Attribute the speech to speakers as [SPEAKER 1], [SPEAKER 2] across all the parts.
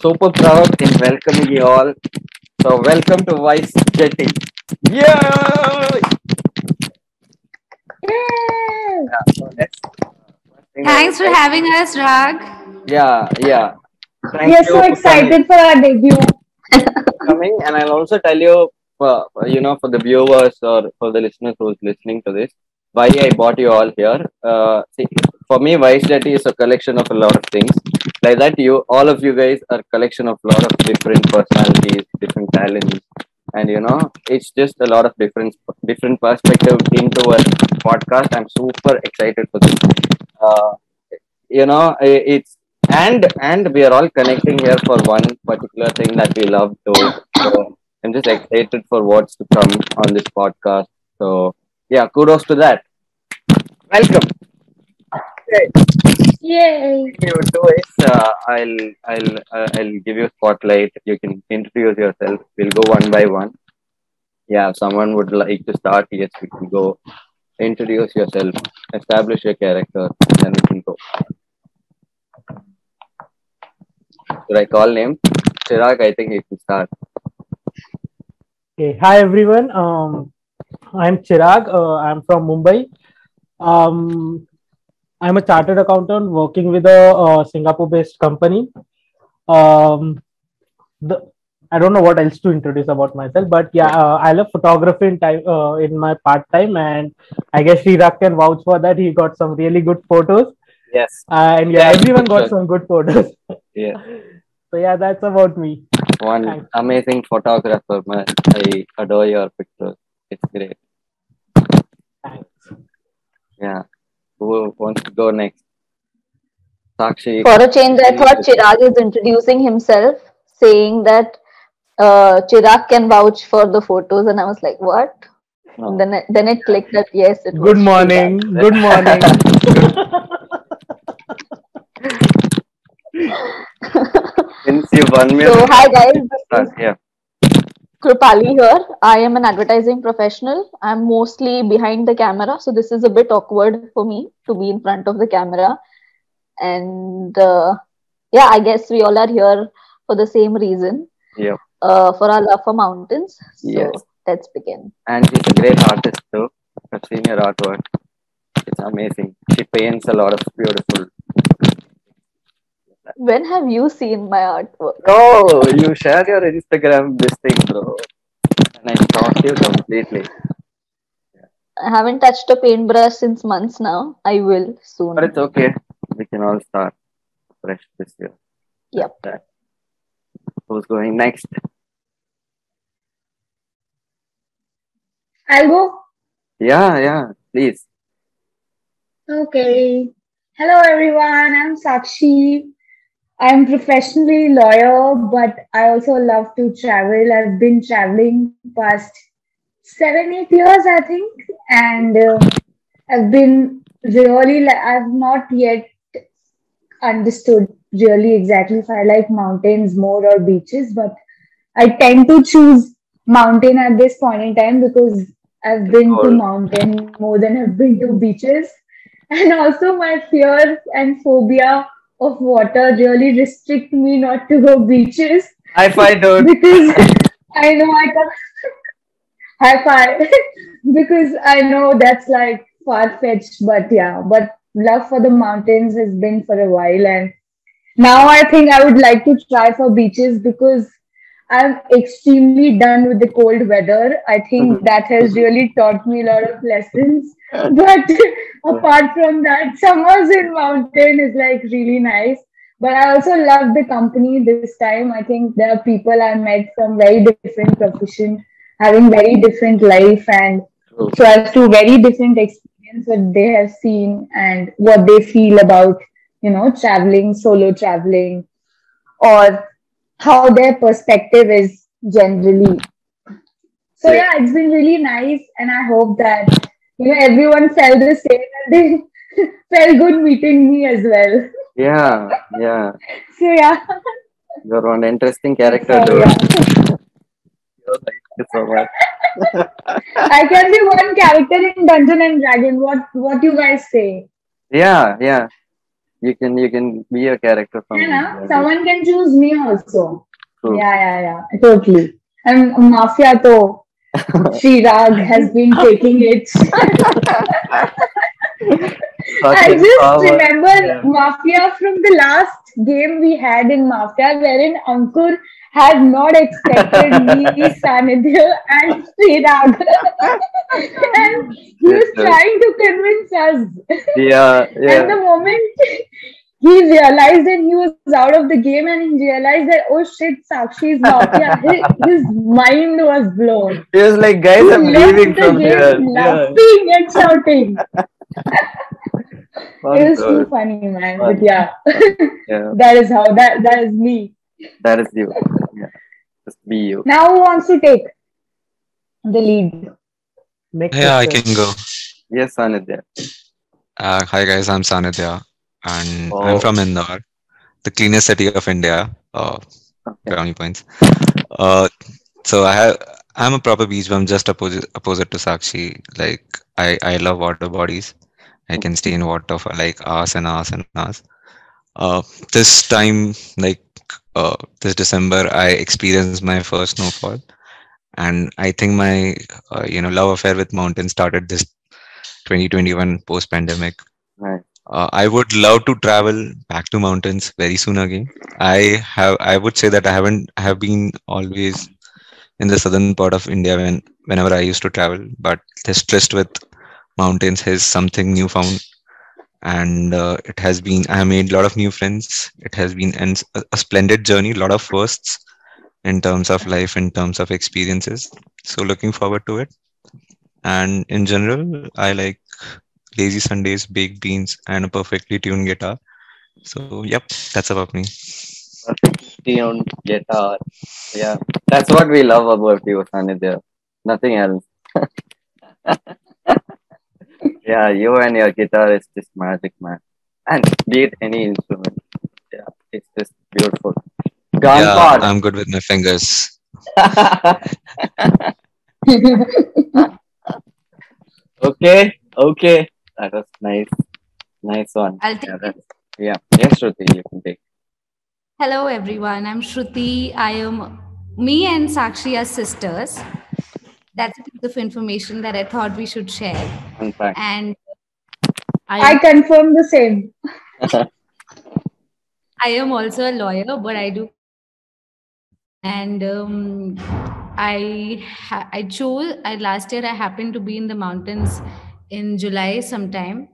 [SPEAKER 1] super proud in welcoming you all. So, welcome to Vice Jetting. Yeah! yeah so
[SPEAKER 2] Thanks for having us, Rag.
[SPEAKER 1] Yeah, yeah. Thank
[SPEAKER 3] we are
[SPEAKER 1] you
[SPEAKER 3] so excited for our debut.
[SPEAKER 1] coming, and I'll also tell you, uh, you know, for the viewers or for the listeners who's listening to this, why I brought you all here. Uh, see, for me, Vice Jetty is a collection of a lot of things. Like that, you all of you guys are collection of a lot of different personalities, different talents, and you know, it's just a lot of different different perspective into a podcast. I'm super excited for this. Uh, you know, it's and and we are all connecting here for one particular thing that we love to. So I'm just excited for what's to come on this podcast. So yeah, kudos to that. Welcome. Okay.
[SPEAKER 3] Yay!
[SPEAKER 1] you do is uh, I'll I'll uh, I'll give you a spotlight. You can introduce yourself. We'll go one by one. Yeah, if someone would like to start. Yes, we can go. Introduce yourself. Establish your character. Then we can go. Should I call name? Chirag, I think you can start.
[SPEAKER 4] Okay. Hi everyone. Um, I'm Chirag. Uh, I'm from Mumbai. Um, I'm a chartered accountant working with a uh, Singapore-based company. Um, the I don't know what else to introduce about myself, but yeah, uh, I love photography in time uh, in my part time, and I guess Chirag can vouch for that. He got some really good photos,
[SPEAKER 1] Yes.
[SPEAKER 4] and yeah,
[SPEAKER 1] Yeah,
[SPEAKER 4] everyone got
[SPEAKER 1] sure.
[SPEAKER 4] some good photos.
[SPEAKER 1] Yeah.
[SPEAKER 4] So yeah, that's about me.
[SPEAKER 1] One
[SPEAKER 4] Thanks.
[SPEAKER 1] amazing photographer. man. I adore your pictures. It's great.
[SPEAKER 4] Thanks.
[SPEAKER 1] Yeah. Who wants to go next? Sakshi.
[SPEAKER 5] For a change, I thought Chirag is introducing himself, saying that uh, Chirag can vouch for the photos, and I was like, "What?"
[SPEAKER 1] No.
[SPEAKER 5] Then it, then it clicked that yes, it was
[SPEAKER 4] Good
[SPEAKER 5] Chirag.
[SPEAKER 4] morning. Good morning.
[SPEAKER 1] Since you won me.
[SPEAKER 5] So hi guys, this is
[SPEAKER 1] Yeah.
[SPEAKER 5] Krupali here. I am an advertising professional. I'm mostly behind the camera, so this is a bit awkward for me to be in front of the camera. And uh, yeah, I guess we all are here for the same reason,
[SPEAKER 1] Yeah.
[SPEAKER 5] uh, for our love for mountains. So
[SPEAKER 1] Yes.
[SPEAKER 5] let's begin.
[SPEAKER 1] And she's a great artist too. I've seen her artwork. It's amazing. She paints a lot of beautiful.
[SPEAKER 5] When have you seen my artwork?
[SPEAKER 1] Oh, you share your Instagram this thing, bro. And I stalked you completely.
[SPEAKER 5] I haven't touched a paintbrush since months now. I will soon.
[SPEAKER 1] But it's okay. We can all start fresh this year.
[SPEAKER 5] Yep.
[SPEAKER 1] That. Who's going next?
[SPEAKER 3] I'll go.
[SPEAKER 1] Yeah, yeah. Please.
[SPEAKER 3] Okay. Hello everyone. I'm Sakshi. I'm professionally lawyer, but I also love to travel. I've been traveling past seven, eight years, I think, and uh, I've been really. I've not yet understood really exactly if I like mountains more or beaches, but I tend to choose mountain at this point in time because I've been to mountain more than I've been to beaches. And also my fear and phobia of water really restrict me not to go beaches
[SPEAKER 1] High five, dude.
[SPEAKER 3] because I know I can high five because I know that's like far fetched, but yeah, but love for the mountains has been for a while, and now I think I would like to try for beaches because I'm extremely done with the cold weather. I think
[SPEAKER 1] Mhm.
[SPEAKER 3] that has really taught me a lot of lessons. But apart from that, summers in mountain is like really nice. But I also love the company this time. I think there are people I met from very different profession, having very different life, and
[SPEAKER 1] True.
[SPEAKER 3] so as to very different experience what they have seen and what they feel about you know traveling, solo traveling, or how their perspective is generally. So
[SPEAKER 1] Yeah.
[SPEAKER 3] yeah, it's been really nice, and I hope that you know everyone felt the same and they felt good meeting me as well.
[SPEAKER 1] Yeah, yeah.
[SPEAKER 3] So yeah,
[SPEAKER 1] You're one interesting character,
[SPEAKER 3] so, yeah.
[SPEAKER 1] Thank you so much.
[SPEAKER 3] I can be one character in Dungeon and Dragon. What what you guys say?
[SPEAKER 1] Yeah, yeah. You can you can be a character from.
[SPEAKER 3] Yeah, na?
[SPEAKER 1] India.
[SPEAKER 3] someone can choose me also.
[SPEAKER 1] True.
[SPEAKER 3] Yeah, yeah, yeah. Totally. And Mafia to Chirag has been taking it. I just
[SPEAKER 1] power.
[SPEAKER 3] remember
[SPEAKER 1] Yeah.
[SPEAKER 3] Mafia from the last game we had in Mafia, wherein Ankur had not expected me, Sanidhya, and Srirag. and he was trying to convince us.
[SPEAKER 1] Yeah,
[SPEAKER 3] And
[SPEAKER 1] yeah.
[SPEAKER 3] the moment he realized that he was out of the game and he realized that, oh shit, Sakshi is Mafia, his, his mind was blown.
[SPEAKER 1] He was like, guys,
[SPEAKER 3] He
[SPEAKER 1] I'm
[SPEAKER 3] left
[SPEAKER 1] leaving
[SPEAKER 3] the
[SPEAKER 1] from
[SPEAKER 3] game
[SPEAKER 1] here. Yeah.
[SPEAKER 3] laughing and shouting. It was too funny, man.
[SPEAKER 1] Fun.
[SPEAKER 3] But yeah,
[SPEAKER 1] Yeah,
[SPEAKER 3] that is how that that is me.
[SPEAKER 1] that is you. Yeah. Just be you.
[SPEAKER 3] Now who wants to take the lead?
[SPEAKER 4] Next
[SPEAKER 6] Yeah, I can go.
[SPEAKER 1] Yes, Sanidhya.
[SPEAKER 6] Uh, hi guys, I'm Sanidhya, and
[SPEAKER 1] Oh.
[SPEAKER 6] I'm from Indore, the cleanest city of India. Uh,
[SPEAKER 1] Okay.
[SPEAKER 6] brownie points. Uh, so I have, I'm a proper beach bum, just opposite opposite to Sakshi. Like I, I love water bodies. I can stay in water for like hours and hours and hours. Uh, this time, like uh, this December, I experienced my first snowfall, and I think my uh, you know love affair with mountains started this 2021 post pandemic.
[SPEAKER 1] Nice.
[SPEAKER 6] Uh, I would love to travel back to mountains very soon again. I have, I would say that I haven't, have been always in the southern part of India when, whenever I used to travel, but this tryst with mountains is something newfound. And uh, it has been, I have made a lot of new friends. It has been an, a, a splendid journey, a lot of firsts in terms of life, in terms of experiences. So looking forward to it. And in general, I like lazy Sundays, baked beans, and a perfectly tuned guitar. So, yep, that's about me.
[SPEAKER 1] Perfect tuned guitar. Yeah, that's what we love about you, Sanidhya. Nothing else. yeah, you and your guitar is just magic, man. And be it any instrument. Yeah, it's just beautiful. Gone
[SPEAKER 6] yeah,
[SPEAKER 1] far.
[SPEAKER 6] I'm good with my fingers.
[SPEAKER 1] okay, okay. That was nice. Nice one.
[SPEAKER 2] I'll take
[SPEAKER 1] yeah,
[SPEAKER 2] it.
[SPEAKER 1] yeah. Yes, Shruti, you can take.
[SPEAKER 2] Hello, everyone. I'm Shruti. I am me and Sakshi are sisters. That's a piece of information that I thought we should share.
[SPEAKER 1] Fun fact.
[SPEAKER 2] And
[SPEAKER 3] I
[SPEAKER 2] I,
[SPEAKER 3] confirm the same.
[SPEAKER 2] I am also a lawyer, but I do. And um, I ha- I chose. I last year I happened to be in the mountains in July sometime,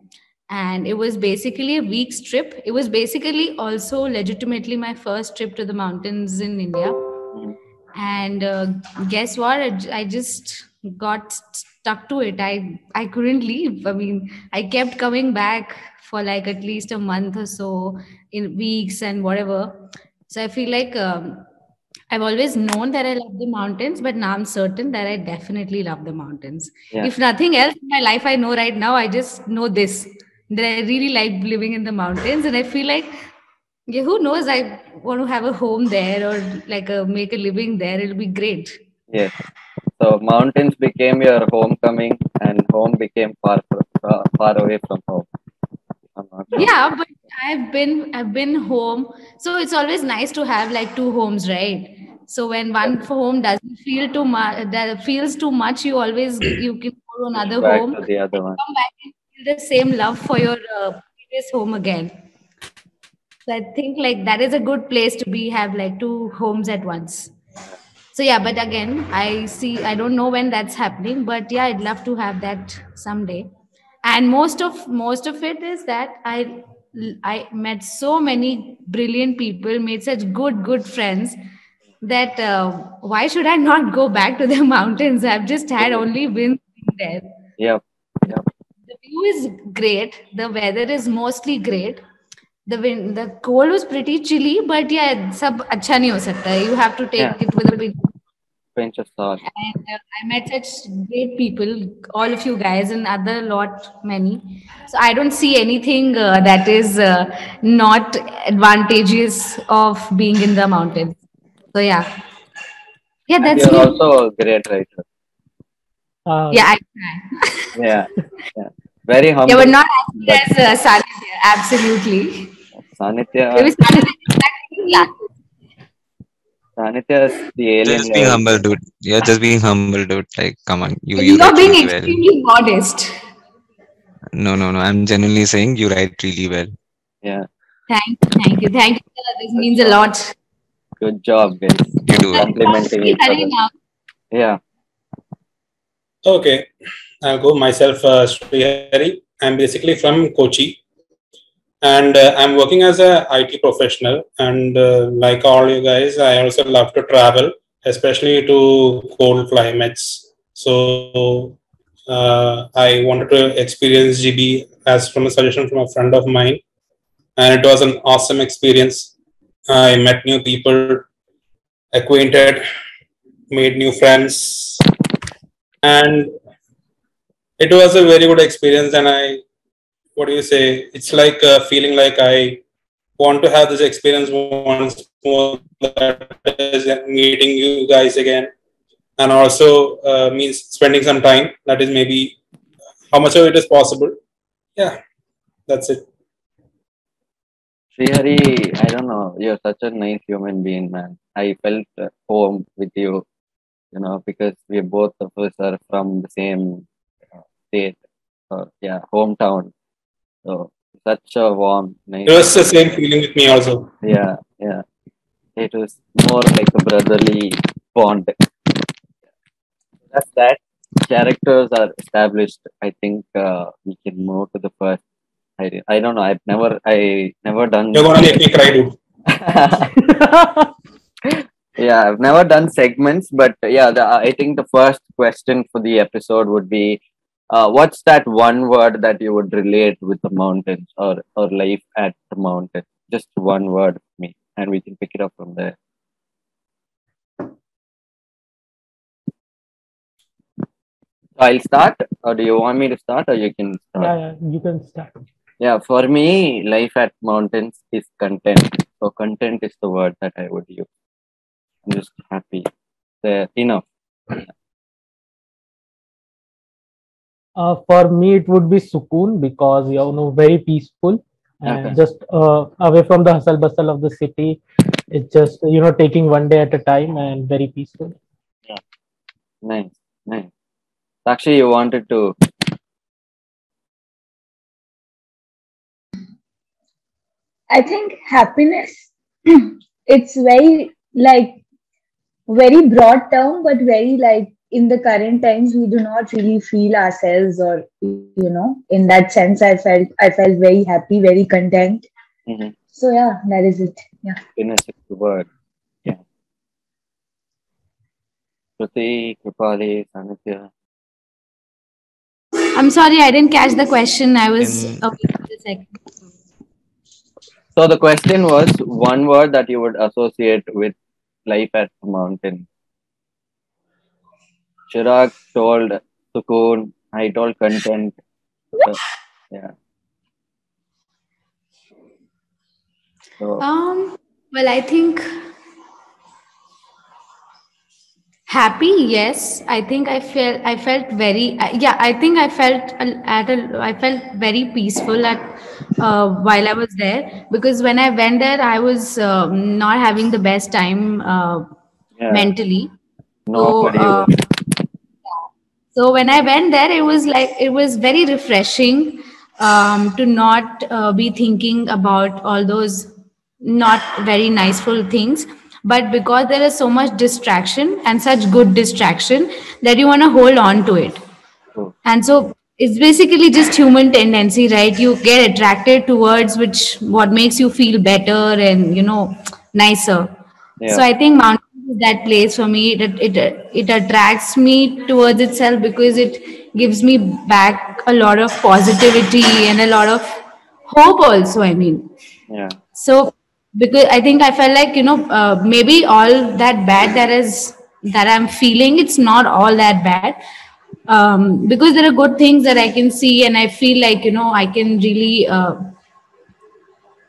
[SPEAKER 2] and it was basically a week's trip. It was basically also legitimately my first trip to the mountains in India. And uh, guess what? I just got stuck to it. I I couldn't leave. I mean, I kept coming back for like at least a month or so in weeks and whatever. So I feel like um, I've always known that I love the mountains, but now I'm certain that I definitely love the mountains.
[SPEAKER 1] Yeah.
[SPEAKER 2] If nothing else in my life I know right now, I just know this that I really like living in the mountains, and I feel like yeah, who knows? I want to have a home there or like a make a living there. It'll be great.
[SPEAKER 1] Yes. So mountains became your homecoming, and home became far far, far away from home. I'm not sure.
[SPEAKER 2] Yeah, but I've been I've been home, so it's always nice to have like two homes, right? So when one home doesn't feel too much, that feels too much, you always you can go to another
[SPEAKER 1] Back
[SPEAKER 2] home,
[SPEAKER 1] to the other one.
[SPEAKER 2] come back and feel the same love for your uh, previous home again. So I think like that is a good place to be have like two homes at once. So yeah, but again, I see I don't know when that's happening, but yeah, I'd love to have that someday and most of most of it is that i i met so many brilliant people made such good good friends that uh, why should i not go back to the mountains? I've just had only wins there.
[SPEAKER 1] Yeah yeah.
[SPEAKER 2] The view is great. The weather is mostly great. The wind the cold was pretty chilly but yeah sab acha nahi ho sakta. You have to take
[SPEAKER 1] yeah.
[SPEAKER 2] it with a big
[SPEAKER 1] Pinch of salt.
[SPEAKER 2] And uh, I met such great people, all of you guys, and other lot many. So I don't see anything uh, that is uh, not advantageous of being in the mountains. So yeah, yeah,
[SPEAKER 1] And
[SPEAKER 2] that's
[SPEAKER 1] you're
[SPEAKER 2] me.
[SPEAKER 1] also a great writer.
[SPEAKER 4] Uh,
[SPEAKER 2] Yeah, I try.
[SPEAKER 1] Yeah. Yeah. Very humble.
[SPEAKER 2] Yeah, but not as good as uh, Sanidhya, absolutely.
[SPEAKER 1] Sanidhya,
[SPEAKER 2] Maybe Sanidhya- Yeah.
[SPEAKER 1] Sanidhya is the alien.
[SPEAKER 6] Just being humble, dude. You're just being humble, dude. Like, come on, you you
[SPEAKER 2] You're
[SPEAKER 6] write
[SPEAKER 2] being
[SPEAKER 6] really well.
[SPEAKER 2] extremely modest.
[SPEAKER 6] No, no, no. I'm genuinely saying you write really well.
[SPEAKER 1] Yeah,
[SPEAKER 2] Thank you, thank you, thank you. sir. This means a lot.
[SPEAKER 1] good job, guys.
[SPEAKER 6] You do it.
[SPEAKER 1] Complimenting each
[SPEAKER 2] Hari
[SPEAKER 1] other.
[SPEAKER 2] now.
[SPEAKER 1] Yeah,
[SPEAKER 7] Okay, I'll go myself, uh, Srihari. I'm basically from Kochi, and uh, I'm working as a IT professional. And uh, like all you guys, I also love to travel, especially to cold climates. So uh, I wanted to experience Jibhi as from a suggestion from a friend of mine, and it was an awesome experience. I met new people, acquainted, made new friends, and it was a very good experience and i what do you say it's like a feeling like i want to have this experience once more meeting you guys again and also uh, means spending some time that is maybe how much of it is possible yeah that's it
[SPEAKER 1] Srihari, I don't know. You're such a nice human being, man. I felt home with you, you know, because we both of us are from the same state, or yeah, hometown. So such a warm, nice.
[SPEAKER 7] it was the same feeling with me also
[SPEAKER 1] Yeah, yeah. It was more like a brotherly bond. That's that. Characters are established. I think uh, we can move to the first. I, I don't know. I've never I never done.
[SPEAKER 7] you're gonna make me cry dude
[SPEAKER 1] yeah, I've never done segments, but yeah, the, I think the first question for the episode would be, uh, what's that one word that you would relate with the mountains or or life at the mountain? Just one word for me, and we can pick it up from there. I'll start, or do you want me to start, or you can start?
[SPEAKER 4] yeah, yeah, you can start.
[SPEAKER 1] Yeah, for me, life at mountains is content. So content is the word that I would use. I'm just happy. The enough.
[SPEAKER 4] Uh, for me, it would be Sukoon because you know very peaceful and
[SPEAKER 1] Okay.
[SPEAKER 4] just uh, away from the hustle bustle of the city. It's just you know taking one day at a time and very peaceful.
[SPEAKER 1] Yeah, nice, nice. Actually, you wanted to.
[SPEAKER 3] I think happiness, it's very like very broad term, but very like in the current times, we do not really feel ourselves or, you know, in that sense, I felt, I felt very happy, very content.
[SPEAKER 1] Mhm.
[SPEAKER 3] So yeah, that is it. Yeah.
[SPEAKER 1] Happiness is the word. Yeah. Shruti, Krupali, Sanidhya.
[SPEAKER 2] I'm sorry, I didn't catch the question. I was
[SPEAKER 6] In-
[SPEAKER 2] away for a second.
[SPEAKER 1] So the question was one word that you would associate with life at the mountain. Chirag told Sukoon, I told content. So, yeah. So
[SPEAKER 2] Um, well, I think happy. Yes, I think I felt I felt very uh, yeah. I think I felt at a I felt very peaceful at uh, while I was there because when I went there, I was um, not having the best time uh,
[SPEAKER 1] yeah,
[SPEAKER 2] mentally.
[SPEAKER 1] no
[SPEAKER 2] So, uh, so when I went there, it was like it was very refreshing um, to not uh, be thinking about all those not very niceful things, but because there is so much distraction and such good distraction that you want to hold on to it. And so it's basically just human tendency, right? You get attracted towards which what makes you feel better and you know nicer.
[SPEAKER 1] Yeah.
[SPEAKER 2] So I think is that place for me. It, it it attracts me towards itself because it gives me back a lot of positivity and a lot of hope. Also, I mean,
[SPEAKER 1] yeah.
[SPEAKER 2] so because I think I felt like you know uh, maybe all that bad that is that I'm feeling it's not all that bad um, because there are good things that I can see and I feel like you know I can really uh,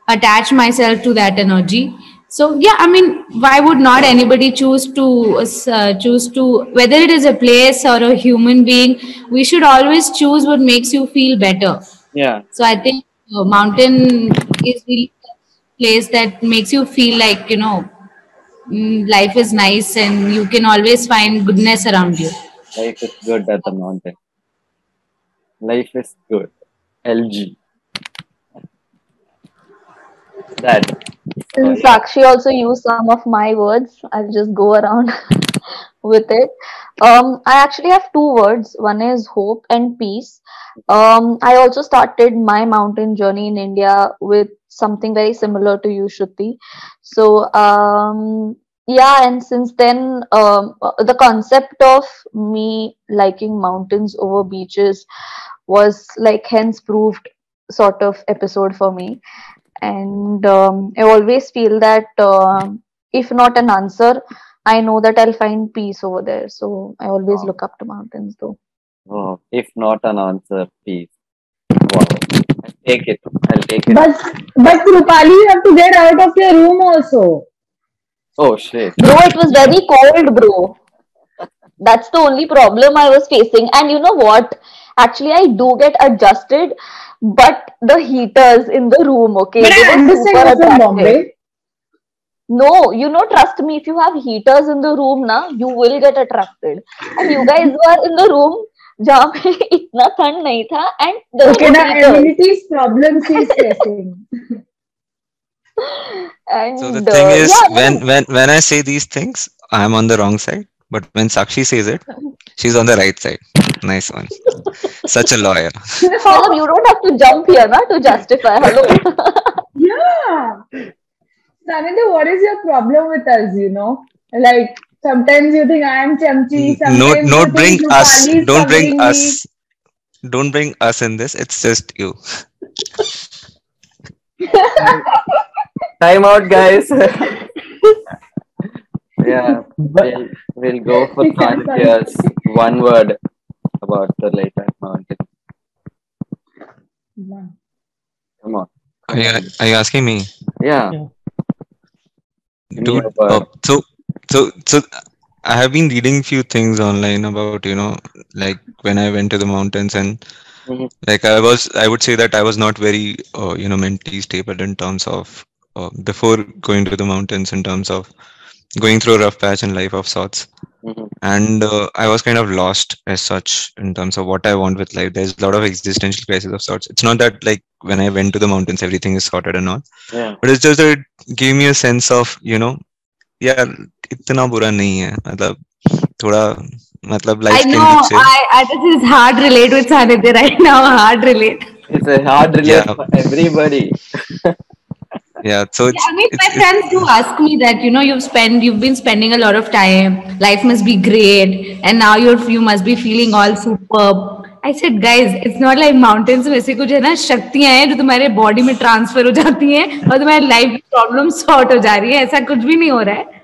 [SPEAKER 2] attach myself to that energy so yeah i mean why would not anybody choose to uh, choose to whether it is a place or a human being we should always choose what makes you feel better
[SPEAKER 1] Yeah.
[SPEAKER 2] so i think uh, mountain is really place that makes you feel like you know mm, life is nice and you can always find goodness around you.
[SPEAKER 1] Life is good at the mountain. Life is good. LG. That.
[SPEAKER 5] Since Sakshi also used some of my words, I'll just go around with it. Um, I actually have two words. One is hope and peace. Um, I also started my mountain journey in India with something very similar to you, Shruti. So, um, yeah, and since then, um, the concept of me liking mountains over beaches was like hence proved sort of episode for me. And um, I always feel that um if not an answer, I know that I'll find peace over there. So I always look up to mountains though.
[SPEAKER 1] Oh, if not an answer, please. Wow. I'll take it. I'll take it.
[SPEAKER 3] But but Krupali, you have to get out of your room also.
[SPEAKER 1] oh shit.
[SPEAKER 5] Bro, it was very cold, bro. That's the only problem I was facing. And you know what? Actually, I do get adjusted, but the heaters in the room, okay,
[SPEAKER 3] But
[SPEAKER 5] they
[SPEAKER 3] I
[SPEAKER 5] were
[SPEAKER 3] understand
[SPEAKER 5] super
[SPEAKER 3] you're from
[SPEAKER 5] attractive.
[SPEAKER 3] Bombay.
[SPEAKER 5] No, you know, trust me, if you have heaters in the room, na, you will get attracted. And you guys were in the room जहाँ पे इतना ठंड नहीं था and there
[SPEAKER 3] Okay,
[SPEAKER 5] was
[SPEAKER 3] now
[SPEAKER 5] heaters.
[SPEAKER 3] amenities problems he is facing.
[SPEAKER 5] And
[SPEAKER 6] So the
[SPEAKER 5] uh,
[SPEAKER 6] thing is,
[SPEAKER 5] yeah,
[SPEAKER 6] when when when I say these things, I'm on the wrong side. But when Sakshi says it, she's on the right side. Nice one. Such a lawyer.
[SPEAKER 5] Hello, you don't have to jump here na, to justify. Hello.
[SPEAKER 3] Yeah. Sanidhya, what is your problem with us, you know? Like, sometimes you think I am chamchi, sometimes
[SPEAKER 6] No, don't bring us. Don't bring
[SPEAKER 3] covering me.
[SPEAKER 6] us. Don't bring us in this. It's just you.
[SPEAKER 1] Time out, guys. yeah,
[SPEAKER 4] But
[SPEAKER 1] we'll, we'll go for
[SPEAKER 3] We
[SPEAKER 1] one word about the Laylac Mountain. Come on.
[SPEAKER 6] Are you, are you asking me?
[SPEAKER 1] Yeah.
[SPEAKER 4] Yeah.
[SPEAKER 6] Dude,
[SPEAKER 1] a
[SPEAKER 6] uh, so so so I have been reading few things online about you know like when I went to the mountains and
[SPEAKER 1] Mhm.
[SPEAKER 6] like I was I would say that I was not very uh, you know mentally stable in terms of uh, before going to the mountains in terms of going through a rough patch in life of sorts.
[SPEAKER 1] Mm-hmm.
[SPEAKER 6] and uh, i was kind of lost as such in terms of what i want with life. There's a lot of existential crisis of sorts. It's not that like when i went to the mountains everything is sorted and all.
[SPEAKER 1] Yeah.
[SPEAKER 6] but it's just that it gave me a sense of you know yeah itna bura nahi hai. Matlab thoda
[SPEAKER 2] matlab
[SPEAKER 6] life i
[SPEAKER 2] know. I, I this is hard relate with sanidhi right now. Hard relate.
[SPEAKER 1] It's a hard relate
[SPEAKER 6] yeah.
[SPEAKER 1] for everybody.
[SPEAKER 6] yeah so it's,
[SPEAKER 2] I mean, my
[SPEAKER 6] it's, it's
[SPEAKER 2] friends do ask me that. You know, you've spent, you've been spending a lot of time. Life must be great, and now you're, you must be feeling all superb. I said, guys, it's not like mountains में से कुछ है ना शक्तियां हैं जो तुम्हारे body में ट्रांसफर हो जाती हैं और तुम्हारी लाइफ की प्रॉब्लम सॉर्ट हो जा रही है ऐसा कुछ भी नहीं हो रहा है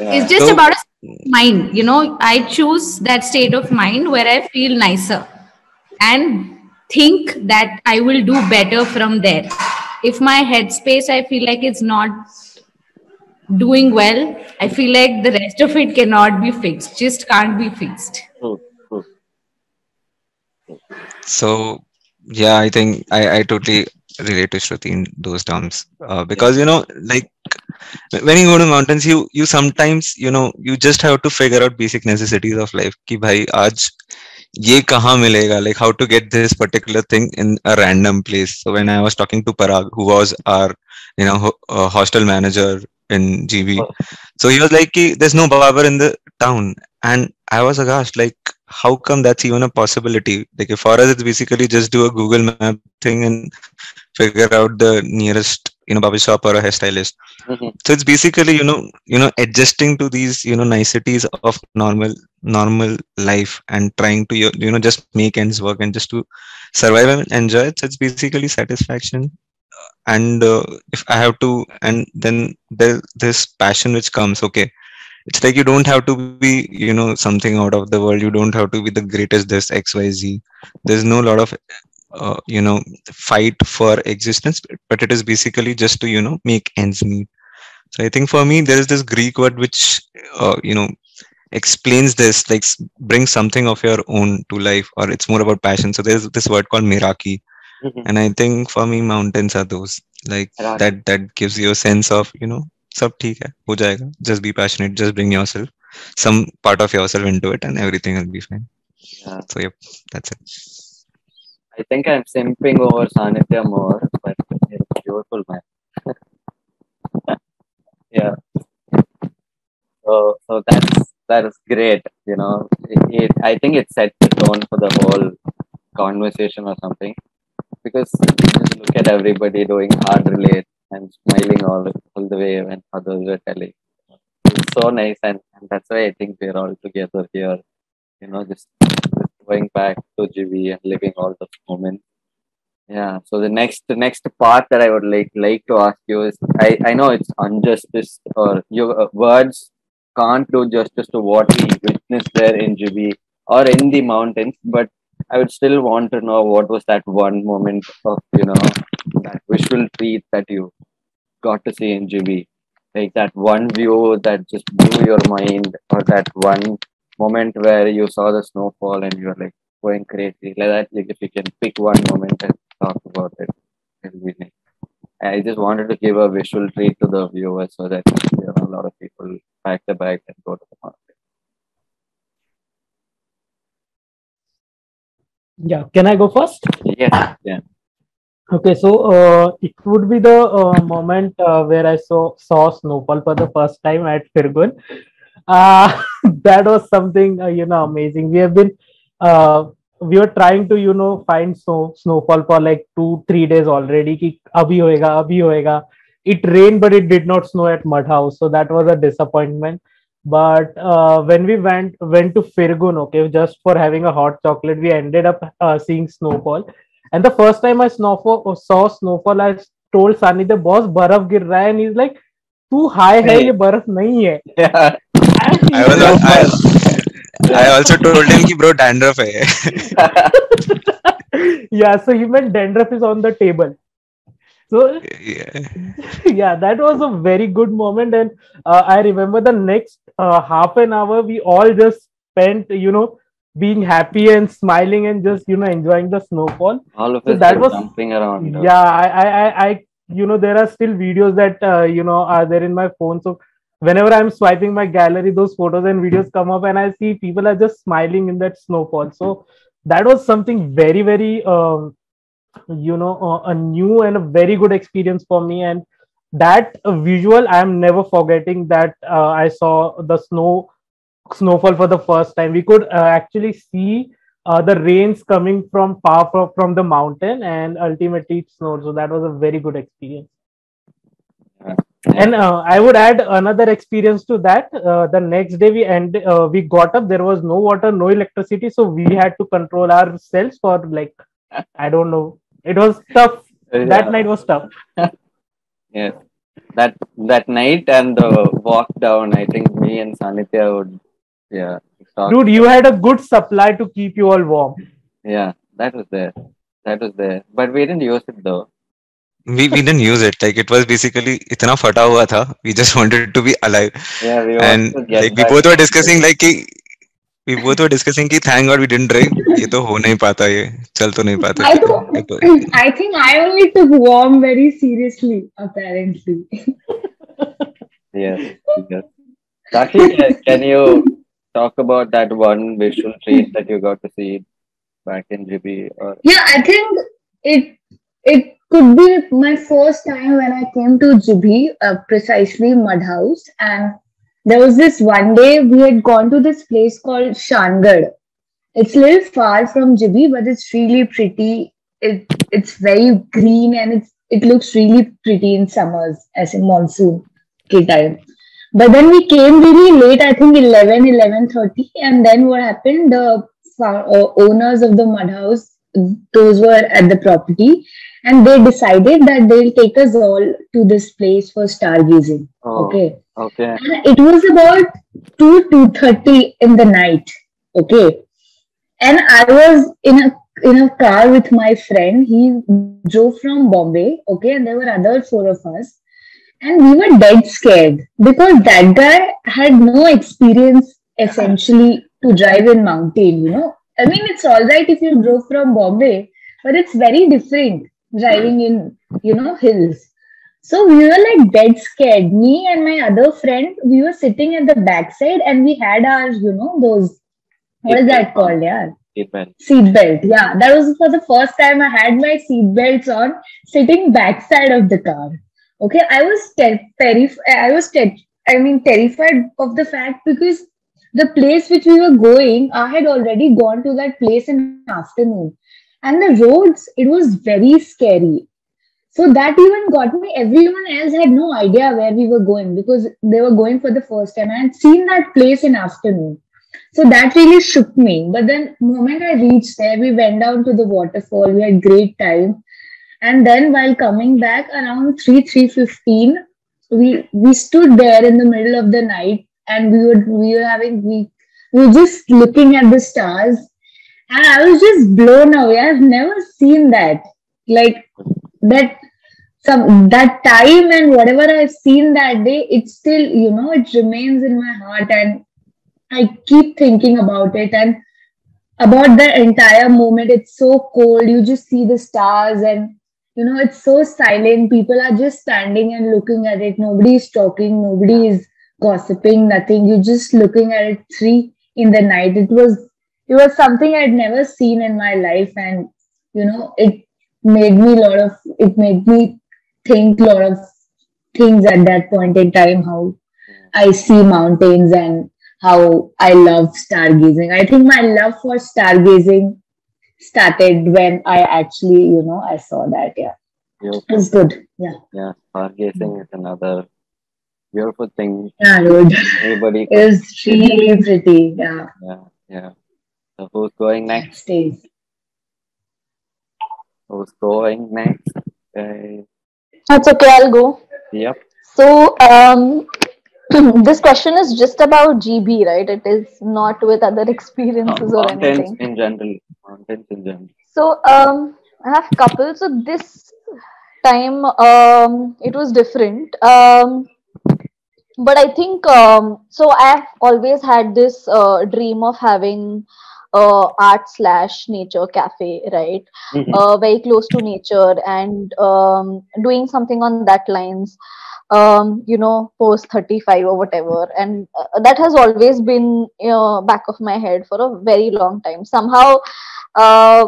[SPEAKER 1] Yeah.
[SPEAKER 2] It's just
[SPEAKER 6] So-
[SPEAKER 2] about a mind. You know, I choose that state of mind where I feel nicer and think that I will do better from there. if my headspace, I feel like it's not doing well, I feel like the rest of it cannot be fixed, just can't be fixed.
[SPEAKER 1] True, true.
[SPEAKER 6] so yeah i think i i totally relate to shruti in those terms uh, because you know like when you go to mountains you you sometimes you know you just have to figure out basic necessities of life ki bhai aaj ye kahan milega like how to get this particular thing in a random place? So when i was talking to parag who was our you know ho- uh, hostel manager in Jibhi
[SPEAKER 1] Oh.
[SPEAKER 6] so he was like "Ki, there's no barber in the town. And i was aghast like how come that's even a possibility? Like for us it's basically just do a google map thing and figure out the nearest you know barber shop or a hairstylist.
[SPEAKER 1] Mhm.
[SPEAKER 6] so it's basically you know you know adjusting to these you know niceties of normal normal life and trying to you you know just make ends work and just to survive and enjoy it. So it's basically satisfaction. And uh, if i have to and then there this passion which comes okay it's like you don't have to be you know something out of the world. You don't have to be the greatest this xyz there's no lot of uh, you know fight for existence but it is basically just to you know make ends meet. So i think for me there is this greek word which uh, you know explains this like bring something of your own to life or it's more about passion. So there's this word called meraki,
[SPEAKER 1] mm-hmm.
[SPEAKER 6] and i think for me mountains are those like that that gives you a sense of you know sab theek hai ho jayega. Just be passionate just bring yourself some part of yourself into it and everything will be fine.
[SPEAKER 1] Yeah.
[SPEAKER 6] so yep that's it.
[SPEAKER 1] I think I'm simping over Sanidhya more, but it's beautiful, man. yeah. So, so that's that is great. You know, it, it, I think it sets the tone for the whole conversation or something. Because look at everybody doing hard relate and smiling all, all the way when others were telling. It's so nice, and, and that's why I think we're all together here. You know, just going back to Jibhi and living all those moments. Yeah. So the next the next part that I would like like to ask you is I I know it's injustice or your uh, words can't do justice to what we witnessed there in Jibhi or in the mountains, but I would still want to know what was that one moment of you know that visual treat that you got to see in Jibhi, like that one view that just blew your mind, or that one moment where you saw the snowfall and you were like going crazy, like that. Like if you can pick one moment and talk about it, it'll be nice. I just wanted to give a visual treat to the viewers so that you know, a lot of people pack the bag and go to the market.
[SPEAKER 4] Yeah, can I go first?
[SPEAKER 1] Yes, yeah.
[SPEAKER 4] Okay, so uh, it would be the uh, moment uh, where I saw saw snowfall for the first time at Firgun uh, that was something uh, you know amazing we have been uh, we were trying to you know find snow snowfall for like two three days already ki abhi hoega, abhi hoega. it rained but it did not snow at mud house so that was a disappointment but uh, when we went went to Firgun, okay, just for having a hot chocolate, we ended up uh, seeing snowfall. And the first time I snowfall, saw snowfall, I told Sani the boss, "Barf gir raha hai," and he's like, "Too high hai, ye barf nahi hai."
[SPEAKER 1] Yeah.
[SPEAKER 4] And
[SPEAKER 6] I
[SPEAKER 4] he
[SPEAKER 6] was
[SPEAKER 4] was
[SPEAKER 6] I, I also told him कि bro dandruff है
[SPEAKER 4] yeah so he meant dandruff is on the table so
[SPEAKER 6] yeah.
[SPEAKER 4] yeah that was a very good moment and uh, i remember the next uh, half an hour we all just spent you know being happy and smiling and just you know enjoying the snowfall
[SPEAKER 1] All of
[SPEAKER 4] So
[SPEAKER 1] us
[SPEAKER 4] that was-
[SPEAKER 1] jumping around. uh,
[SPEAKER 4] yeah I, I i i you know there are still videos that uh, you know are there in my phone so whenever i'm swiping my gallery those photos and videos come up and i see people are just smiling in that snowfall. So that was something very very um, you know uh, a new and a very good experience for me. And that visual i am never forgetting that uh, i saw the snow snowfall for the first time. We could uh, actually see uh, the rains coming from far from, from the mountain and ultimately it snowed. So that was a very good experience. And uh, i would add another experience to that uh, the next day we end uh, we got up there was no water no electricity so we had to control ourselves for like i don't know it was tough that night was tough
[SPEAKER 1] Yes. That that night and the walk down, I think me and Sanidhya would yeah.
[SPEAKER 4] dude you had a good supply to keep you all warm
[SPEAKER 1] Yeah, that was there. That was there. But we didn't use it though
[SPEAKER 6] we we didn't use it. Like it was basically itna fata hua tha we just wanted to be alive.
[SPEAKER 1] Yeah, we
[SPEAKER 6] and like we both were discussing like ki, we both were discussing ki thank god we didn't drink. ye to ho nahi pata ye chal to nahi pata
[SPEAKER 3] I, I think I only took warm very seriously apparently.
[SPEAKER 1] Yes yes. Can you talk about that one visual treat that you got to see back in Jibhi or
[SPEAKER 3] yeah I think it it could be my first time when I came to Jibhi, uh, precisely Mud House, and there was this one day we had gone to this place called Shangad. It's a little far from Jibhi, but it's really pretty. It it's very green and it's it looks really pretty in summers, as in monsoon time. But then we came really late, I think 11, 11.30. And then what happened, the uh, owners of the mud house, those were at the property, and they decided that they'll take us all to this place for stargazing.
[SPEAKER 1] oh,
[SPEAKER 3] Okay.
[SPEAKER 1] okay,
[SPEAKER 3] And it was about 2 2.30 in the night. Okay. And I was in a in a car with my friend. He drove from Bombay. Okay. And there were other four of us. And we were dead scared because that guy had no experience essentially to drive in mountain, you know. I mean, it's all right if you drove from Bombay, but it's very different driving in, you know, hills. So we were like dead scared. Me and my other friend, we were sitting at the backside and we had our, you know, those, what is that called? Yeah.
[SPEAKER 1] Seatbelt.
[SPEAKER 3] Seat belt. Yeah. That was for the first time I had my seat belts on sitting backside of the car. Okay. I was ter- terrified. I was, ter- I mean, terrified of the fact because the place which we were going, I had already gone to that place in the afternoon. And the roads, it was very scary. So that even got me. Everyone else had no idea where we were going because they were going for the first time. I had seen that place in afternoon. So that really shook me. But then moment I reached there, we went down to the waterfall. We had great time. And then while coming back around 3, 3.15, we, we stood there in the middle of the night and we were, we were having, we, we were just looking at the stars. And I was just blown away. I've never seen that. Like that some that time and whatever I've seen that day, it still, you know, it remains in my heart and I keep thinking about it and about the entire moment. It's so cold. You just see the stars and you know, it's so silent. People are just standing and looking at it. Nobody is talking, nobody is gossiping, nothing. You're just looking at it three in the night. It was it was something I'd never seen in my life and you know it made me a lot of it made me think a lot of things at that point in time how i see mountains and how i love stargazing i think my love for stargazing started when i actually you know i saw that yeah
[SPEAKER 1] Beautiful.
[SPEAKER 3] it's good yeah
[SPEAKER 1] Yeah, stargazing is another beautiful thing.
[SPEAKER 3] yeah dude
[SPEAKER 1] Everybody,
[SPEAKER 3] it's really pretty yeah
[SPEAKER 1] yeah, yeah. So who's going next?
[SPEAKER 3] stays
[SPEAKER 1] Who's going next? Okay.
[SPEAKER 5] That's okay, I'll go.
[SPEAKER 1] Yep.
[SPEAKER 5] So, um, this question is just about Jibhi, right? It is not with other experiences or
[SPEAKER 1] Mountains
[SPEAKER 5] anything.
[SPEAKER 1] in general. Mountains in general.
[SPEAKER 5] So, um, I have couple. So this time, um, it was different. Um, but I think um, so. I've always had this uh, dream of having uh, art slash nature cafe, right?
[SPEAKER 1] Mhm.
[SPEAKER 5] uh, very close to nature and um, doing something on that lines um, you know post 35 or whatever and uh, that has always been uh, back of my head for a very long time somehow uh,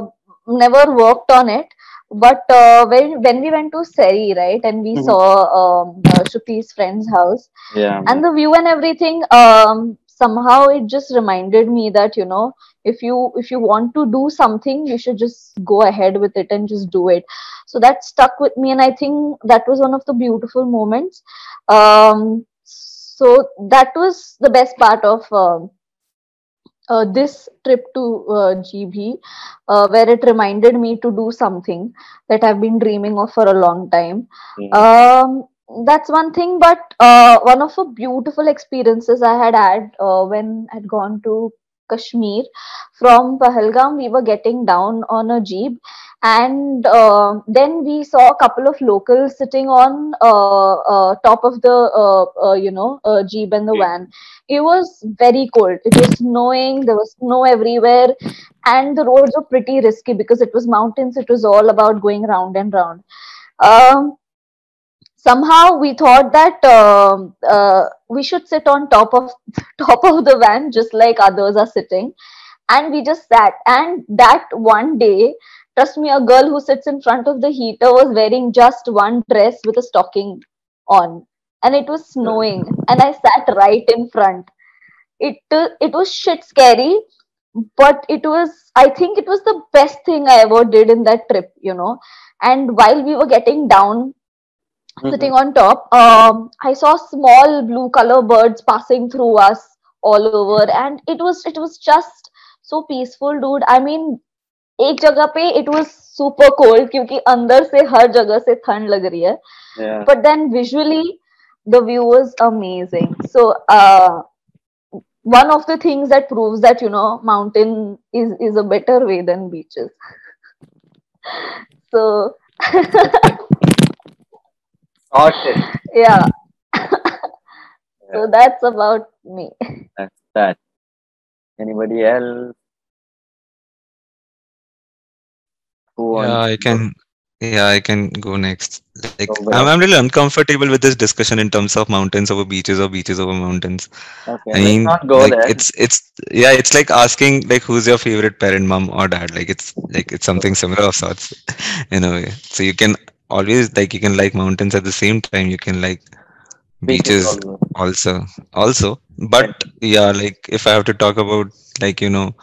[SPEAKER 5] never worked on it but uh, when, when we went to Seri, right, and we
[SPEAKER 1] Mhm.
[SPEAKER 5] saw um, uh, friend's house,
[SPEAKER 1] Yeah.
[SPEAKER 5] and the view and everything um somehow it just reminded me that you know if you if you want to do something you should just go ahead with it and just do it so that stuck with me and i think that was one of the beautiful moments um so that was the best part of um uh, this trip to uh, Jibhi, uh, where it reminded me to do something that I've been dreaming of for a long time.
[SPEAKER 1] Mhm.
[SPEAKER 5] Um, that's one thing, but uh, one of the beautiful experiences I had had uh, when I'd gone to Kashmir from Pahalgam, we were getting down on a jeep, and uh, then we saw a couple of locals sitting on uh, uh, top of the uh, uh, you know uh, jeep and the van. It was very cold. It was snowing. There was snow everywhere, and the roads were pretty risky because it was mountains. It was all about going round and round. Um, somehow we thought that um uh, we should sit on top of top of the van just like others are sitting and we just sat and that one day trust me a girl who sits in front of the heater was wearing just one dress with a stocking on. And it was snowing. And i sat right in front. It uh, it was shit scary but it was i think it was the best thing i ever did in that trip you know. And while we were getting down sitting on top um, i saw small blue color birds passing through us all over. And it was it was just so peaceful dude. I mean एक जगह पे it was super cold क्योंकि अंदर से हर जगह से ठंड लग रही है but then visually the view was amazing so one of the things that proves that you know mountain is is a better way than beaches so
[SPEAKER 1] Awesome.
[SPEAKER 5] Yeah. so yeah. that's about me.
[SPEAKER 1] That's that. Anybody else? Who
[SPEAKER 6] Yeah, I can. yeah, I can go next. Like. I'm, I'm really uncomfortable with this discussion in terms of mountains over beaches or beaches over mountains.
[SPEAKER 1] Okay,
[SPEAKER 6] I mean,
[SPEAKER 1] not go
[SPEAKER 6] like,
[SPEAKER 1] there.
[SPEAKER 6] it's it's yeah, it's like asking like who's your favorite parent, mom or dad. Like it's like it's something similar of sorts, in a way. So you can always like you can like mountains at the same time. You can like beaches
[SPEAKER 1] also.
[SPEAKER 6] also also. But yeah, like if I have to talk about like you know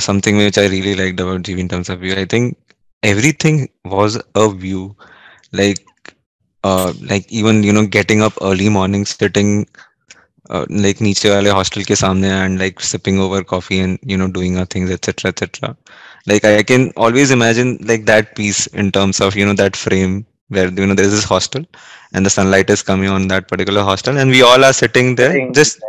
[SPEAKER 6] something which I really liked about Jibhi in terms of view. I think everything was a view, like uh, like even you know getting up early morning, sitting uh, like niche wale hostel ke samne and like sipping over coffee and you know doing our things, etc., etc. Like I can always imagine like that piece in terms of you know that frame where you know there's this hostel and the sunlight is coming on that particular hostel and we all are sitting there just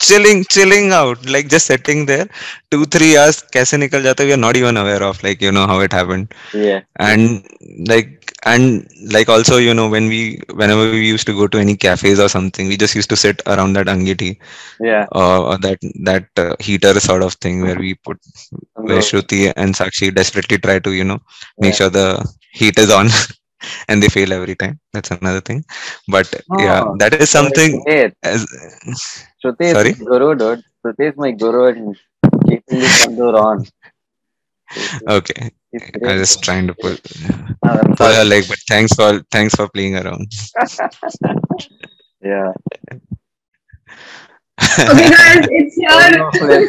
[SPEAKER 6] chilling chilling out like just sitting there two three hours kaise nikal jata we are not even aware of like you know how it happened.
[SPEAKER 1] Yeah.
[SPEAKER 6] And like and like also you know when we whenever we used to go to any cafes or something we just used to sit around that angiti
[SPEAKER 1] yeah.
[SPEAKER 6] Or, or that that uh, heater sort of thing where we put uh-huh.
[SPEAKER 1] where
[SPEAKER 6] shruti and sakshi desperately try to you know make
[SPEAKER 1] yeah.
[SPEAKER 6] sure the heat is on and they fail every time. That's another thing. But
[SPEAKER 1] oh, yeah
[SPEAKER 6] that is something
[SPEAKER 1] Shruti is
[SPEAKER 6] Sorry?
[SPEAKER 1] my guru, dude. Shruti is my guru and keeping this tandoor on.
[SPEAKER 6] okay I
[SPEAKER 1] great.
[SPEAKER 6] was just trying to pull
[SPEAKER 1] Ah, I'm
[SPEAKER 6] pull her leg but thanks for thanks for playing around
[SPEAKER 1] Yeah.
[SPEAKER 3] Okay, guys, it's
[SPEAKER 1] Oh
[SPEAKER 3] your.
[SPEAKER 1] no, flip.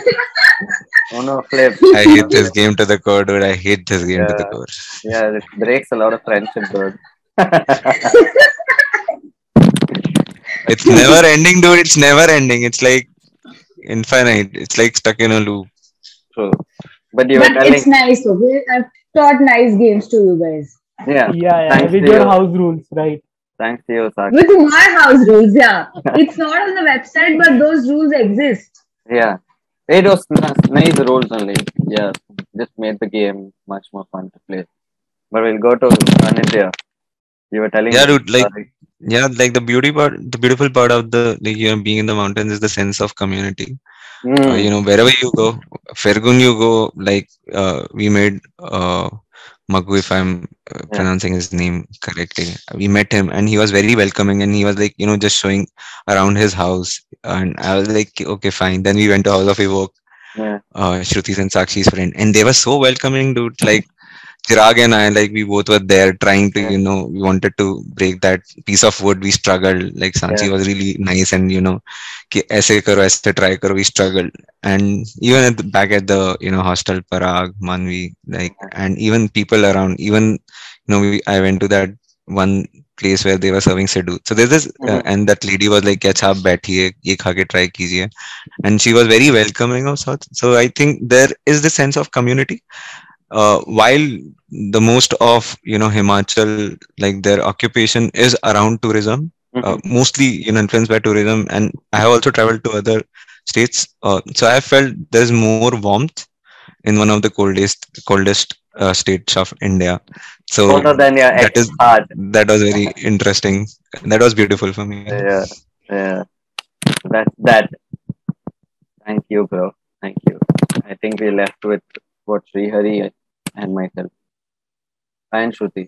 [SPEAKER 1] Oh no, flip.
[SPEAKER 6] I hate this game to the core, dude. I hate this game to the
[SPEAKER 1] Yeah.
[SPEAKER 6] core.
[SPEAKER 1] Yeah, it breaks a lot of friendship, dude.
[SPEAKER 6] It's never ending, dude. It's never ending. It's like infinite. It's like stuck in a loop.
[SPEAKER 1] True. But you were
[SPEAKER 3] But
[SPEAKER 1] telling,
[SPEAKER 3] it's nice, okay? I've taught nice games to you guys.
[SPEAKER 1] yeah,
[SPEAKER 4] Yeah, yeah.
[SPEAKER 1] Thanks
[SPEAKER 4] With your
[SPEAKER 1] you.
[SPEAKER 4] house rules, right?
[SPEAKER 1] thanks to you, Sakshi.
[SPEAKER 3] With my house rules, yeah. It's not on the website, but those rules exist.
[SPEAKER 1] Yeah. It was n- nice rules only. Yeah. Just made the game much more fun to play. But we'll go to Sanidhya. You were telling
[SPEAKER 6] Yeah,
[SPEAKER 1] me,
[SPEAKER 6] dude, like-
[SPEAKER 1] sorry.
[SPEAKER 6] Yeah, like the beauty part, the beautiful part of the like you know being in the mountains is the sense of community.
[SPEAKER 1] Mm,
[SPEAKER 6] Uh, you know, wherever you go, Fergun you go, like uh, we made uh, Maggu, if I'm uh, pronouncing his name correctly. We met him and he was very welcoming and he was like, you know, just showing around his house. And I was like, okay, fine. Then we went to House of Evoke,
[SPEAKER 1] yeah.
[SPEAKER 6] uh, Shruti's and Sakshi's friend, and they were so welcoming, dude. Like Chirag and I, like, we both were there trying to, you know, we wanted to break that piece of wood. We struggled. Like, Sanchi
[SPEAKER 1] yeah.
[SPEAKER 6] was really nice and, you know, ki aise karo, aise try karo, we struggled. And even at the, back at the, you know, hostel, Parag, Manvi, like, and even people around, even, you know, we, I went to that one place where they were serving Siddu. So there's this, uh,
[SPEAKER 1] mm-hmm.
[SPEAKER 6] uh, and that lady was like, "Acha, aap baithiye, ye kha try kijiye," and she was very welcoming of sorts. So I think there is the sense of community, uh, while the most of you know Himachal, like their occupation is around tourism, uh,
[SPEAKER 1] Mhm.
[SPEAKER 6] mostly you know influenced by tourism, and I have also traveled to other states. Uh, so I felt there is more warmth in one of the coldest coldest uh, states of India. So
[SPEAKER 1] than your
[SPEAKER 6] that
[SPEAKER 1] heart.
[SPEAKER 6] that was very interesting. That was beautiful for me.
[SPEAKER 1] Yeah. Yeah. That's that. Thank you, bro. Thank you. I think we left with what Srihari and myself. And Shruti.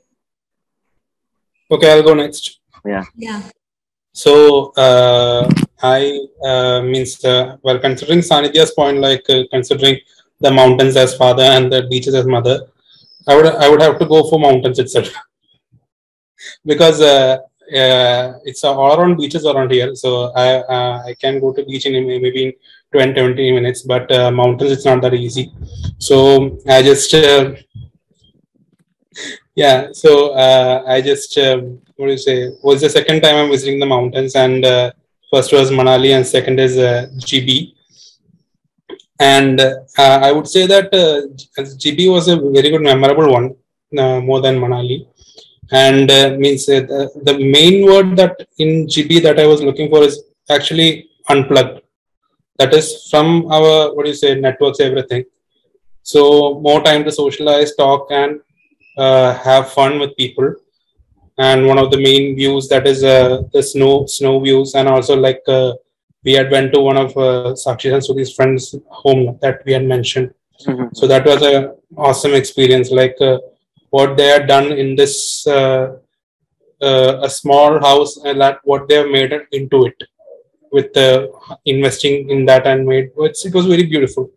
[SPEAKER 7] Okay, I'll go next.
[SPEAKER 2] Yeah. Yeah.
[SPEAKER 7] So uh, I uh, means uh, well considering Sanidhya's point, like uh, considering the mountains as father and the beaches as mother, I would I would have to go for mountains itself because uh, uh, it's all around beaches around here. So I uh, I can go to beach in maybe in 20 20 minutes, but uh, mountains it's not that easy. So I just uh, yeah. So uh, I just um, what do you say? Was the second time I'm visiting the mountains, and uh, first was Manali, and second is uh, Jibhi. And uh, I would say that uh, Jibhi was a very good, memorable one, uh, more than Manali. And uh, means uh, the main word that in Jibhi that I was looking for is actually unplugged. That is from our what do you say networks, everything. So more time to socialize, talk, and uh, have fun with people and one of the main views that is uh, the snow snow views and also like uh, we had went to one of uh, Sakshi and Sudhi's friends home that we had mentioned
[SPEAKER 1] Mhm.
[SPEAKER 7] so that was a awesome experience like uh, what they had done in this uh, uh, a small house and that what they have made it into it with uh, investing in that and made it's, it was very beautiful.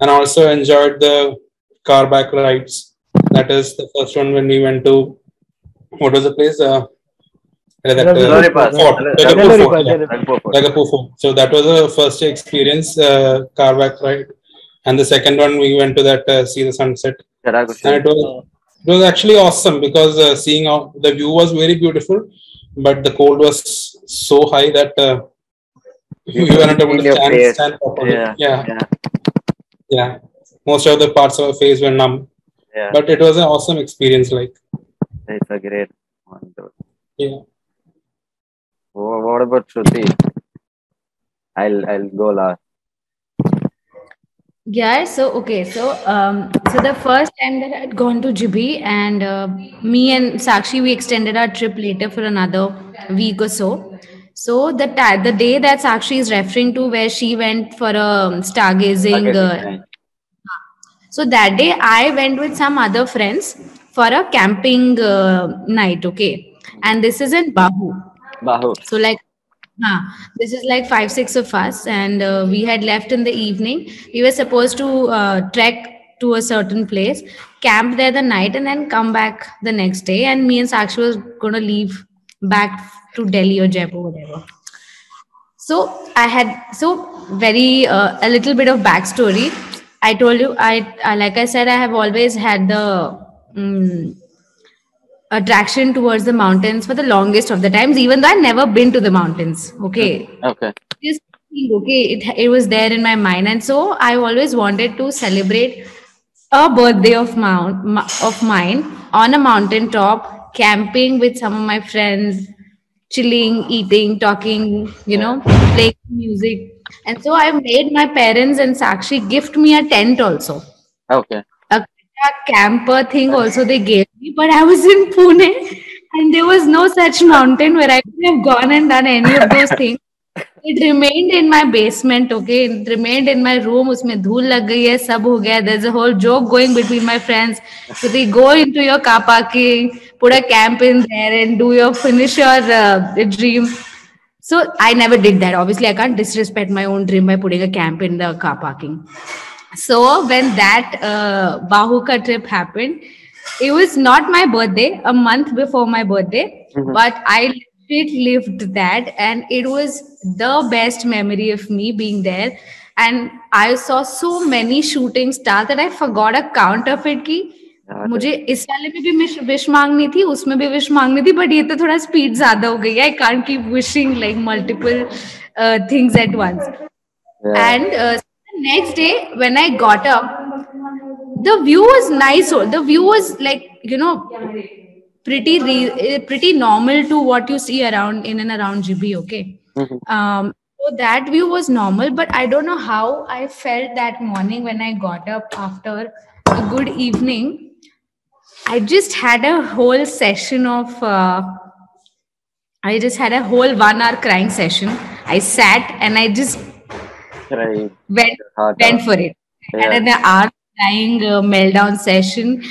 [SPEAKER 7] And also enjoyed the car back rides. That is the first one when we went to what was the place? Uh, that, uh, fort,
[SPEAKER 1] Lorry-
[SPEAKER 7] Raghupur
[SPEAKER 4] Lorry
[SPEAKER 7] Fort,
[SPEAKER 4] Pass,
[SPEAKER 7] yeah.
[SPEAKER 4] Lorry
[SPEAKER 1] Raghupur Fort.
[SPEAKER 7] Raghupur Fort. So that was a first experience, uh, car back ride. And the second one, we went to that uh, see the sunset, and it was it was actually awesome because uh, seeing how the view was very beautiful, but the cold was so high that
[SPEAKER 1] You
[SPEAKER 7] we were not able to stand,
[SPEAKER 1] face.
[SPEAKER 7] stand properly.
[SPEAKER 1] Yeah,
[SPEAKER 7] Yeah.
[SPEAKER 1] yeah.
[SPEAKER 7] yeah, Most of the parts of our face were numb,
[SPEAKER 1] Yeah,
[SPEAKER 7] but it was an awesome experience. Like,
[SPEAKER 1] it's a great one. though.
[SPEAKER 7] yeah.
[SPEAKER 1] Wha- What about Shruti? I'll I'll go last.
[SPEAKER 2] Yeah, so okay, so um, so the first time that I'd gone to Jibhi and uh, me and Sakshi we extended our trip later for another week or so. So the ta- the day that Sakshi is referring to where she went for a stargazing,
[SPEAKER 1] Okay,
[SPEAKER 2] uh, so that day I went with some other friends for a camping uh, night, okay, and this is in Bahu.
[SPEAKER 1] Bahu.
[SPEAKER 2] So like, huh, this is like five, six of us, and uh, we had left in the evening. We were supposed to uh, trek to a certain place, camp there the night, and then come back the next day. And me and Sakshi was gonna leave back to Delhi or Jaipur, whatever. So I had so very uh, a little bit of backstory. I told you I, I like I said I have always had the mm, attraction towards the mountains for the longest of the times, even though I've never been to the mountains. Okay,
[SPEAKER 1] Okay.
[SPEAKER 2] just okay, it it was there in my mind, and so I always wanted to celebrate a birthday of mount of mine on a mountain top, camping with some of my friends, chilling, eating, talking, you know, playing music. And so I made my parents and Sakshi gift me a tent also.
[SPEAKER 1] Okay.
[SPEAKER 2] A, a camper thing also they gave me, but I was in Pune and there was no such mountain where I could have gone and done any of those things it remained in my basement okay? It remained in my room. usme dhool lag gayi hai sab ho there's a whole joke going between my friends. So they go into your car parking put a camp in there and do your finish your uh, dream. So i never did that. Obviously i can't disrespect my own dream by putting a camp in the car parking. So when that uh, bahuka trip happened it was not my birthday a month before my birthday
[SPEAKER 1] mm-hmm.
[SPEAKER 2] but i legit lived that, and it was the best memory of me being there. And I saw so many shooting stars that I forgot a count of it. Ki
[SPEAKER 1] Yeah,
[SPEAKER 2] मुझे इस वाले में भी wish wish मांगनी थी उसमें भी wish मांगनी थी बट ये तो थोड़ा स्पीड ज्यादा हो गई है आई can't keep wishing like multiple things at once
[SPEAKER 1] Yeah.
[SPEAKER 2] and uh, next day when i got up the view was nice or the view was like you know pretty re- eh, pretty normal to what you see around in and around Jibhi okay
[SPEAKER 1] Mhm.
[SPEAKER 2] um so that view was normal but i don't know how i felt that morning when i got up after a good evening i just had a whole session of uh, i just had a whole one hour crying session i sat and i just
[SPEAKER 1] Right.
[SPEAKER 2] went went for it.
[SPEAKER 1] Yeah.
[SPEAKER 2] Had an hour crying uh, meltdown session,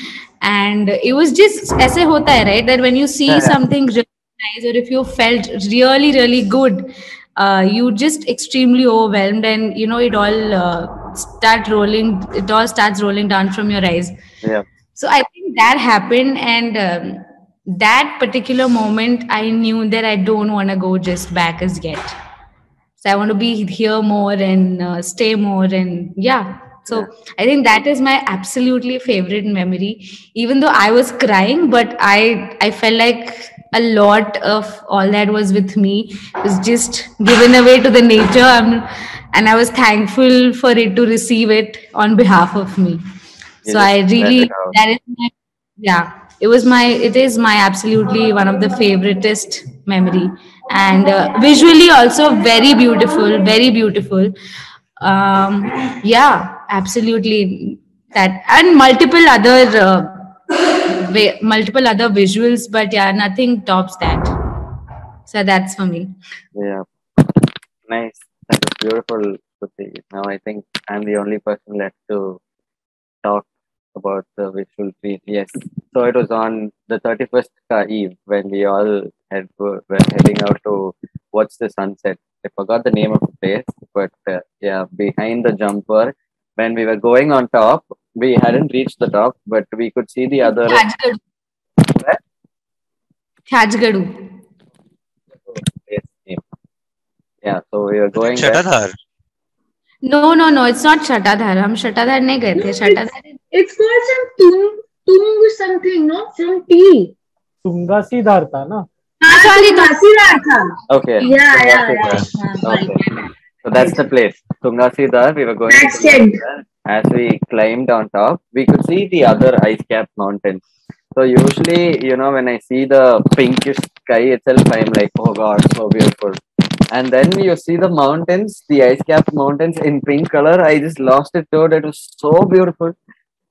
[SPEAKER 2] and it was just aise hota hai right? That when you see something really nice or if you felt really really good uh, you just extremely overwhelmed and you know it all uh, starts rolling it all starts rolling down from your eyes.
[SPEAKER 1] Yeah.
[SPEAKER 2] So i think that happened and um, that particular moment i knew that i don't want to go just back as yet. So i want to be here more and uh, stay more and yeah. So I think that is my absolutely favorite memory. Even though I was crying, but I I felt like a lot of all that was with me was just given away to the nature, um, and I was thankful for it to receive it on behalf of me.
[SPEAKER 1] You
[SPEAKER 2] So I really that is my yeah it was my it is my absolutely one of the favoriteest memory. And uh, visually also very beautiful very beautiful. Um yeah absolutely that and multiple other uh, wa- multiple other visuals but yeah nothing tops that so that's for me
[SPEAKER 1] Yeah. Nice. That beautiful. Now I think I'm the only person left to talk about the visual treat. Yes. So it was on the 31st ka eve when we all had, were heading out to watch the sunset. I forgot the name of the place, but uh, yeah, behind the jumper, when we were going on top, we hadn't reached the top, but we could see the other.
[SPEAKER 2] Khajgadu.
[SPEAKER 1] Where?
[SPEAKER 2] Khajgadu.
[SPEAKER 1] place name. Yeah, so we were going there.
[SPEAKER 6] Shatadhar.
[SPEAKER 2] No, no, no, it's not Shatadhar. हम Shatadhar नहीं गए थे. Shatadhar.
[SPEAKER 3] It's called some tung, tung something, no? From tea.
[SPEAKER 4] तुंगासी धार था ना
[SPEAKER 3] हाँ,
[SPEAKER 2] sorry,
[SPEAKER 3] Tungasida tha.
[SPEAKER 1] Okay.
[SPEAKER 3] Yeah,
[SPEAKER 1] so
[SPEAKER 3] yeah,
[SPEAKER 1] that's
[SPEAKER 3] yeah.
[SPEAKER 1] it.
[SPEAKER 3] हाँ, right.
[SPEAKER 1] Okay. So that's the place. Tungasidhar, we were going
[SPEAKER 3] it.
[SPEAKER 1] As we climbed on top, we could see the other ice cap mountains. So usually, you know, when I see the pinkish sky itself, I'm like, oh god, so beautiful. And then you see the mountains, the ice cap mountains in pink color. I just lost it, dude. It was so beautiful.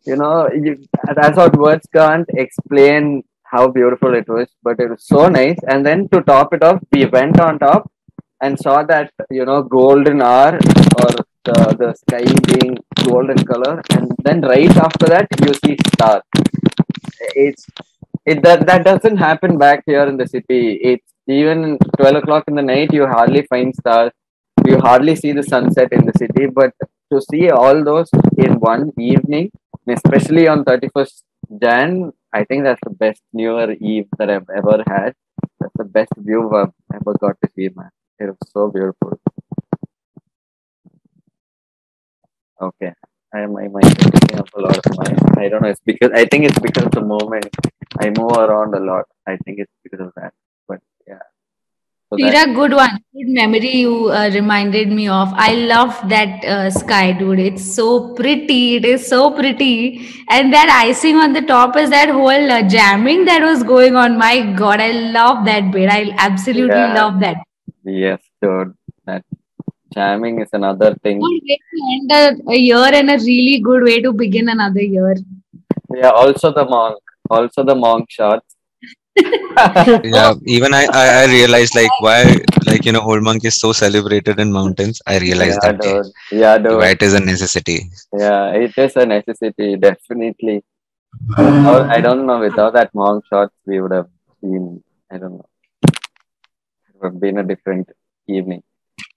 [SPEAKER 1] You know, you, that's what words can't explain how beautiful it was, but it was so nice. And then to top it off, we went on top and saw that you know golden hour or the, the sky being golden color. And then right after that you see stars it's it that, that doesn't happen back here in the city. It's even 12 o'clock in the night you hardly find stars you hardly see the sunset in the city. But to see all those in one evening especially on 31st jan i think that's the best new year eve that i've ever had. That's the best view i've ever got to see man it was so beautiful. Okay. I my is picking up a lot of my I don't know, it's because I think it's because of the moment. I move around a lot. I think it's because of that. But yeah. So that,
[SPEAKER 2] Tira, good one. Good memory you uh, reminded me of. I love that uh, sky, dude. It's so pretty. It is so pretty. And that icing on the top is that whole uh, jamming that was going on. My God, I love that bit. I absolutely
[SPEAKER 1] Yeah.
[SPEAKER 2] love that.
[SPEAKER 1] Yes, dude. That jamming is another thing.
[SPEAKER 2] Good way to end a, a year and a really good way to begin another year.
[SPEAKER 1] Yeah, also the monk. Also the monk shots.
[SPEAKER 6] Yeah, even I, I, I realized like why like you know Old Monk is so celebrated in mountains. I realized
[SPEAKER 1] yeah,
[SPEAKER 6] that day.
[SPEAKER 1] dude. Yeah, dude.
[SPEAKER 6] Why it is a necessity.
[SPEAKER 1] Yeah, it is a necessity, definitely. Mm. I don't know, without that monk shots, we would have been, I don't know, it have been a different evening.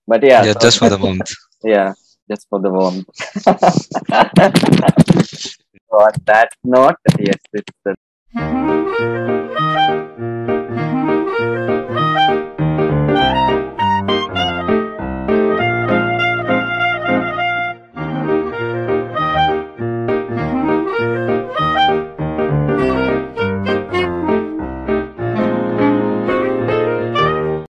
[SPEAKER 1] But yeah,
[SPEAKER 6] yeah,
[SPEAKER 1] so,
[SPEAKER 6] just for the warmth.
[SPEAKER 1] yeah, just for the warmth. so on that note, yes, it's the.